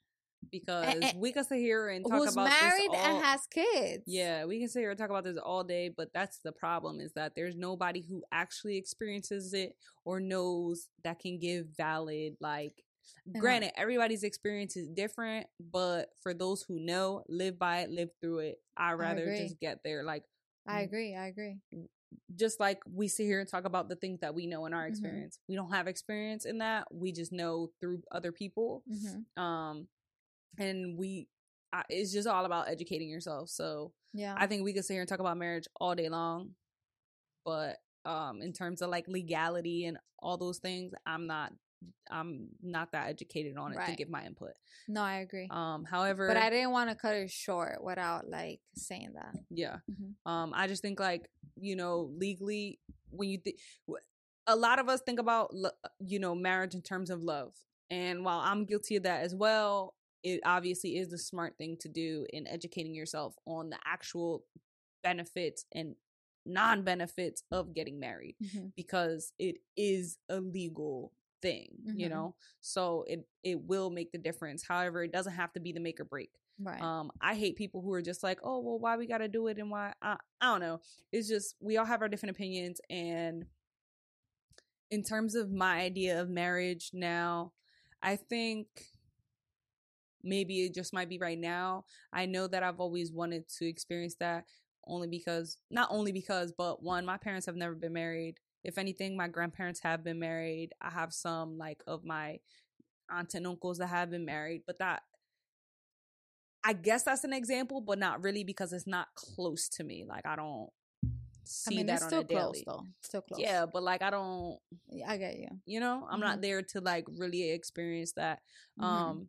Because and- we can sit here and talk who's about married this all, and has kids. Yeah, we can sit here and talk about this all day, but that's the problem is that there's nobody who actually experiences it or knows that can give valid like know. granted everybody's experience is different, but for those who know, live by it, live through it, I'd rather agree. just get there like i agree i agree just like we sit here and talk about the things that we know in our Mhm. experience. We don't have experience in that. We just know through other people. hmm Um and we I, it's just all about educating yourself. So yeah I think we could sit here and talk about marriage all day long, but um, in terms of like legality and all those things, I'm not, I'm not that educated on it to give my input. no i agree Um, however, but i didn't want to cut it short without like saying that yeah, Mhm. um, I just think like you know legally when you think, a lot of us think about you know marriage in terms of love, and while I'm guilty of that as well, it obviously is the smart thing to do in educating yourself on the actual benefits and non-benefits of getting married Mhm. because it is a legal thing you Mhm. know? So it it will make the difference. However it doesn't have to be the make or break. Right. Um i hate people who are just like oh well why we gotta do it and why i, I don't know. It's just we all have our different opinions and in terms of my idea of marriage now i think maybe it just might be right now. I know that i've always wanted to experience that only because not only because but one my parents have never been married if anything my grandparents have been married i have some like of my aunts and uncles that have been married but that I guess that's an example, but not really because it's not close to me. Like I don't see I mean, that it's on still a close though. Still close. Yeah, but like I don't, I get you. you know, I'm Mhm. not there to like really experience that. Mhm. Um,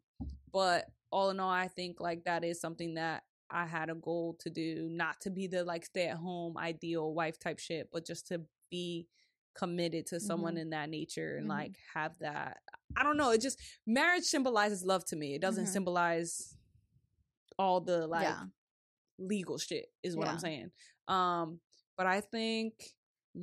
but all in all, I think like that is something that I had a goal to do, not to be the like stay at home ideal wife type shit, but just to be committed to someone Mhm. in that nature and Mhm. like have that. I don't know. It just marriage symbolizes love to me. It doesn't Mhm. symbolize all the like yeah. legal shit is what Yeah. I'm saying. Um, but I think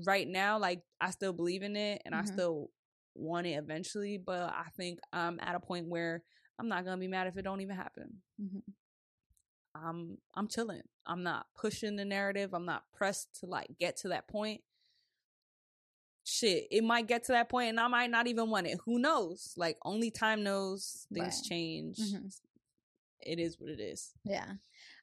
right now, like I still believe in it and I Mhm. still want it eventually, but I think I'm at a point where I'm not gonna be mad if it don't even happen. Mhm. I'm I'm chilling. I'm not pushing the narrative. I'm not pressed to like get to that point. Shit, it might get to that point and I might not even want it. Who knows? Like only time knows. Things Right. change. Mhm. It is what it is. Yeah.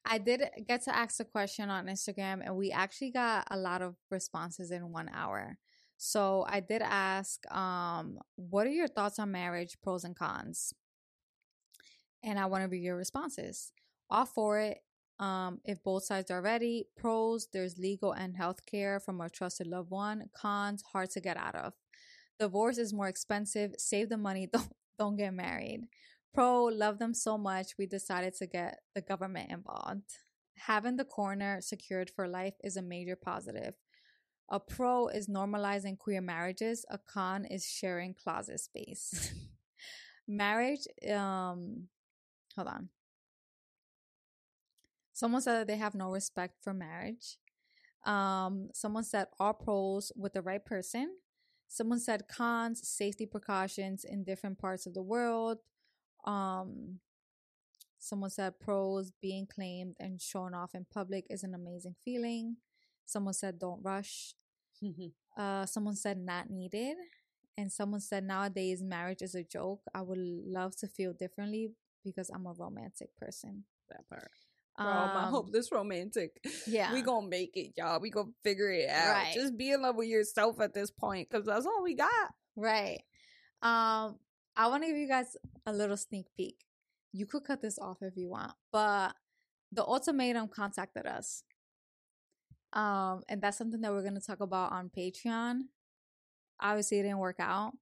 I did get to ask a question on Instagram and we actually got a lot of responses in one hour. So I did ask, um, what are your thoughts on marriage, pros and cons? And I want to read your responses. All for it. Um, if both sides are ready, pros, there's legal and health care from a trusted loved one. Cons, hard to get out of. Divorce is more expensive. Save the money. Don't don't get married. Pro, love them so much, we decided to get the government involved. Having the corner secured for life is a major positive. A pro is normalizing queer marriages. A con is sharing closet space. Marriage, um, hold on. Someone said that they have no respect for marriage. Um, someone said all pros with the right person. Someone said cons, safety precautions in different parts of the world. Um, someone said pros, being claimed and shown off in public is an amazing feeling. Someone said don't rush. Uh, someone said not needed. And someone said nowadays marriage is a joke. I would love to feel differently because I'm a romantic person. that part. Bro, Um, hope this romantic. yeah. We gonna make it, y'all. We gonna figure it out. Right. Just be in love with yourself at this point, because that's all we got. Right. Um, I want to give you guys a little sneak peek. You could cut this off if you want, but the ultimatum contacted us. Um, and that's something that we're gonna talk about on Patreon. Obviously, it didn't work out,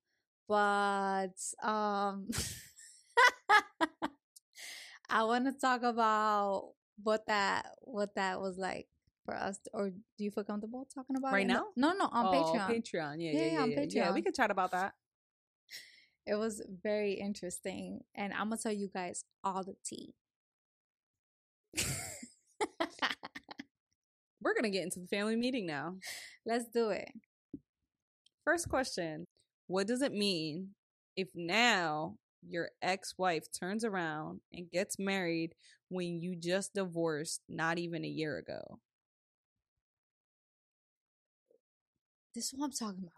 but um, I want to talk about what that what that was like for us. Or do you feel comfortable talking about Right it? now? No, no, on oh, Patreon. Patreon. Yeah, Yeah, yeah, yeah, yeah. on yeah, Yeah, we Patreon. could chat about that. It was very interesting, and I'm gonna tell you guys all the tea. We're gonna get into the family meeting now. Let's do it. First question: What does it mean if now your ex-wife turns around and gets married when you just divorced not even a year ago? This is what I'm talking about.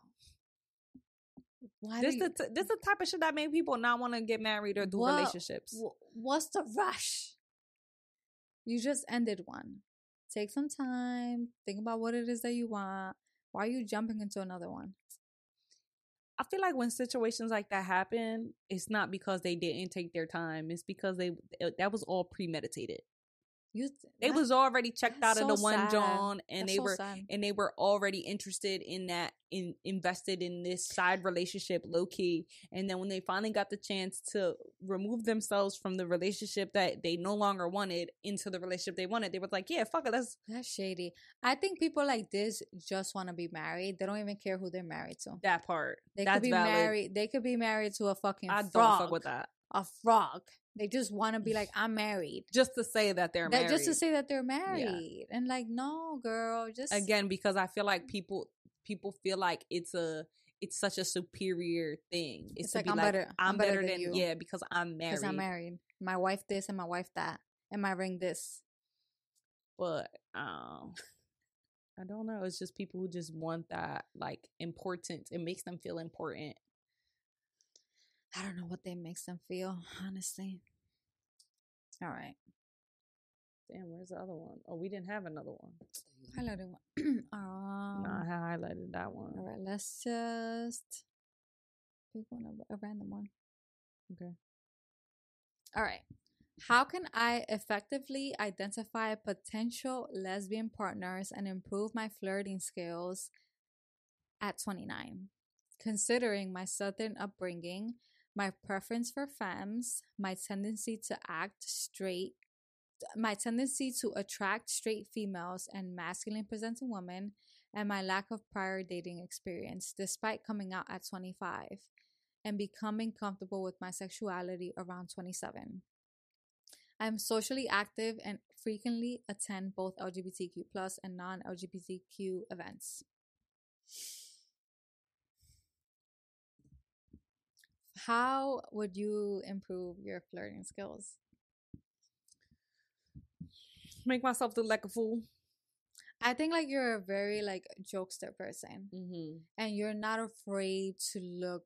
Why This do the t- this the type of shit that make people not want to get married or do What- relationships. wh- what's the rush? You just ended one. Take some time. Think about what it is that you want. Why are you jumping into another one? I feel like when situations like that happen, it's not because they didn't take their time. It's because they eh, that was all premeditated. You They that- was already checked out that's of the one sad. John, and that's they so were sad. and they were already interested in that in invested in this side relationship low key and then when they finally got the chance to remove themselves from the relationship that they no longer wanted into the relationship they wanted they were like yeah fuck it let's That's shady. I think people like this just want to be married. They don't even care who they're married to. that part They that's could be valid married. They could be married to a fucking i don't fuck with that A frog. They just want to be like, I'm married. just to say that they're That married just to say that they're married. And like, no, girl, just again because i feel like people people feel like it's a it's such a superior thing it's, It's to like, be I'm like better- i'm, I'm better better, than than, you. yeah because i'm married because I'm married. My wife this and my wife that, and my ring this. but um i don't know it's just people who just want that like importance it makes them feel important I don't know what that makes them feel, honestly. All right, damn where's the other one? Oh, we didn't have another one highlighted one. um, no i highlighted that one all right, let's just pick one of a random one. okay All right. How can I effectively identify potential lesbian partners and improve my flirting skills at 29? Considering my southern upbringing, my preference for femmes, my tendency to act straight, my tendency to attract straight females and masculine presenting women, and my lack of prior dating experience, despite coming out at 25 and becoming comfortable with my sexuality around 27. I'm socially active and frequently attend both LGBTQ plus and non-LGBTQ events. How would you improve your flirting skills? Make myself look like a fool. I think like you're a very like jokester person Mm-hmm. and you're not afraid to look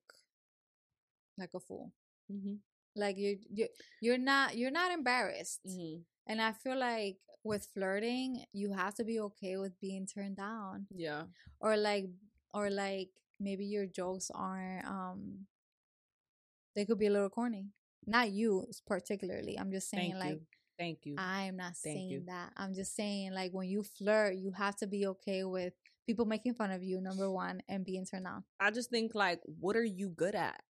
like a fool. Mm-hmm. Like you you you're not you're not embarrassed. Mm-hmm. And I feel like with flirting, you have to be okay with being turned down. Yeah. Or like or like maybe your jokes aren't um they could be a little corny. Not you particularly. I'm just saying Thank like you. Thank you. I'm not Thank saying you. that. I'm just saying like when you flirt, you have to be okay with people making fun of you, number one, and being turned down. I just think like, what are you good at?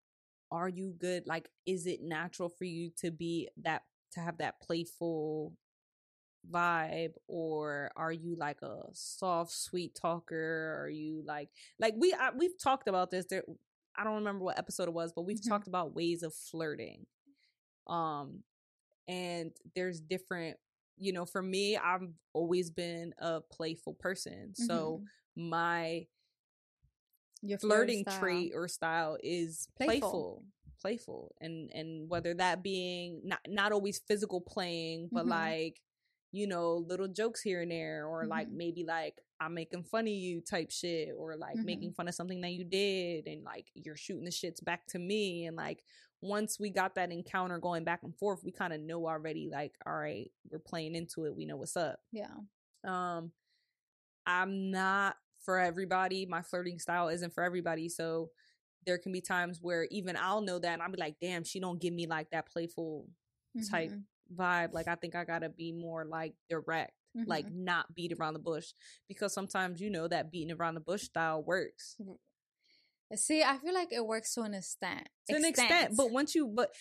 Are you good? Like, is it natural for you to be that to have that playful vibe, or are you like a soft, sweet talker? Are you like like we I, we've talked about this? There, I don't remember what episode it was, but we've Mhm. talked about ways of flirting. Um, and there's different. You know, for me, I've always been a playful person, so Mhm. my your flirting style. trait or style is Playful. playful. playful and and whether that being not not always physical playing but Mhm. like you know little jokes here and there or like Mhm. maybe like i'm making fun of you type shit or like Mhm. making fun of something that you did and like you're shooting the shits back to me and like once we got that encounter going back and forth we kind of know already like all right we're playing into it we know what's up Yeah. um i'm not for everybody my flirting style isn't for everybody so there can be times where even i'll know that and i'll be like damn she don't give me like that playful type Mhm. Vibe like i think i gotta be more like direct like Mhm. not beat around the bush because sometimes you know that beating around the bush style works See, I feel like it works to an extent. to an extent but once you but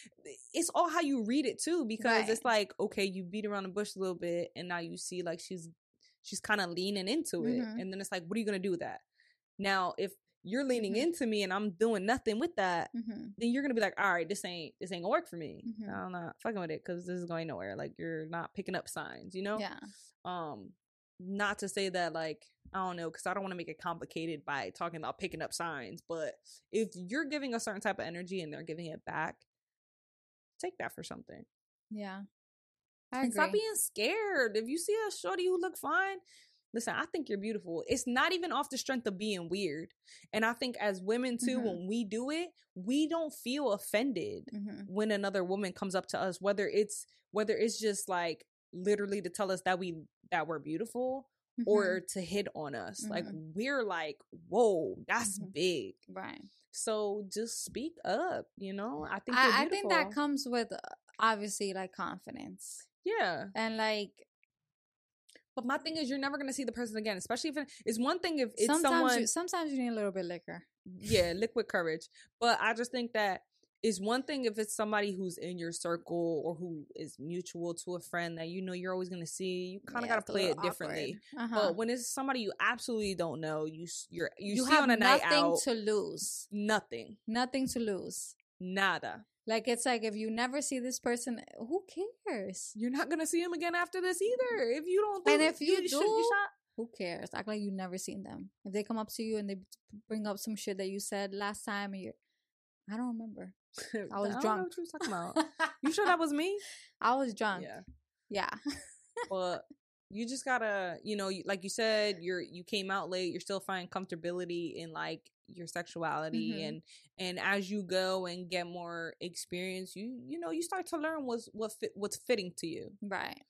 it's all how you read it too because it's like okay you beat around the bush a little bit and now you see like she's she's kind of leaning into it Mhm. and then it's like what are you gonna do with that now if you're leaning Mhm. into me and i'm doing nothing with that Mhm. then you're gonna be like all right this ain't this ain't gonna work for me Mhm. i'm not fucking with it because this is going nowhere like you're not picking up signs you know Yeah. um not to say that like i don't know because i don't want to make it complicated by talking about picking up signs but if you're giving a certain type of energy and they're giving it back take that for something Yeah. I and agree. stop being scared if you see a shorty who look fine listen i think you're beautiful it's not even off the strength of being weird and i think as women too Mhm. when we do it we don't feel offended Mhm. when another woman comes up to us whether it's whether it's just like literally to tell us that we that we're beautiful Mhm. or to hit on us like we're like whoa that's Mhm. big right. so just speak up you know i think I, I think that comes with uh, obviously like confidence yeah and like but my thing is you're never gonna see the person again especially if it, it's one thing if it's sometimes someone you, sometimes you need a little bit liquor. yeah liquid courage but i just think that it's one thing if it's somebody who's in your circle or who is mutual to a friend that you know you're always gonna see you kind of Yeah, gotta play it differently. Uh-huh. But when it's somebody you absolutely don't know, you you're you, you see have on a night nothing out, to lose. nothing, Nothing to lose. nada. Like it's like if you never see this person, who cares? You're not gonna see him again after this either. If you don't, And if you shoot- do, shot. Who cares? Act like you never seen them. If they come up to you and they bring up some shit that you said last time, and you're, I don't remember. I was don't know drunk. what you talking about. you sure that was me? I was drunk. Yeah, Yeah. but you just gotta, you know, like you said, you're you came out late. You're still finding comfortability in like your sexuality, Mhm. and and as you go and get more experience, you you know you start to learn what's what fit, what's fitting to you. Right.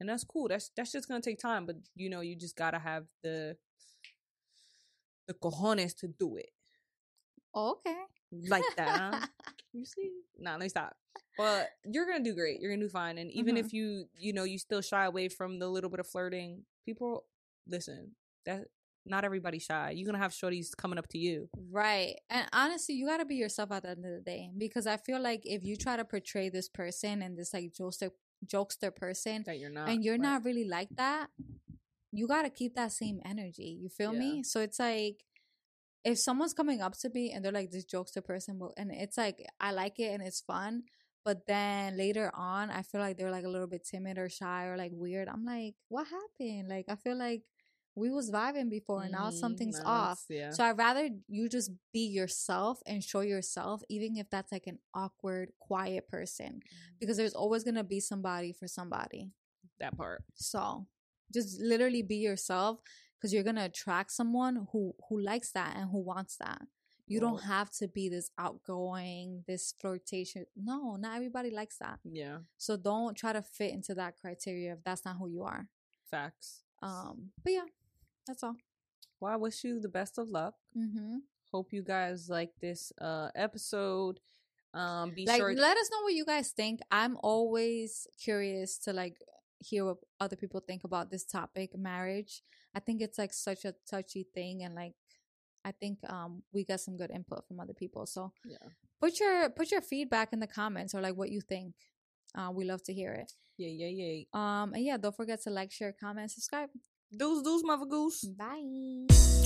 and that's cool. That's that's just gonna take time, but you know, you just gotta have the the cojones to do it. Okay. like that. huh? you see? Nah, let me stop. But you're gonna do great. You're gonna do fine. And even Mhm. if you, you know, you still shy away from the little bit of flirting, people listen. That not everybody's shy. You're gonna have shorties coming up to you. Right. And honestly, you got to be yourself at the end of the day because I feel like if you try to portray this person and this like jokester jokester person That you're not. and you're right? not really like that, you got to keep that same energy. You feel Yeah. me? So it's like if someone's coming up to me and they're like this jokester person and it's like I like it and it's fun, but then later on I feel like they're like a little bit timid or shy or like weird. I'm like, what happened? Like I feel like we was vibing before and now Mhm, something's nah, off. Yeah. So I'd rather you just be yourself and show yourself, even if that's like an awkward, quiet person, Mm-hmm. because there's always gonna be somebody for somebody. that part. So just literally be yourself, because you're gonna attract someone who who likes that and who wants that. You don't have to be this outgoing, this flirtation. No, not everybody likes that. Yeah. So don't try to fit into that criteria if that's not who you are. Facts. Um, but yeah, that's all. Well, I wish you the best of luck. Mm-hmm. Hope you guys like this uh episode. Um, be like sure. let us know what you guys think i'm always curious to like hear what other people think about this topic marriage i think it's like such a touchy thing and like i think um we got some good input from other people so yeah. put your put your feedback in the comments or like what you think uh we love to hear it Yeah. Yeah. Yeah. um and yeah don't forget to like share comment subscribe Deuce, deuce, mother goose. bye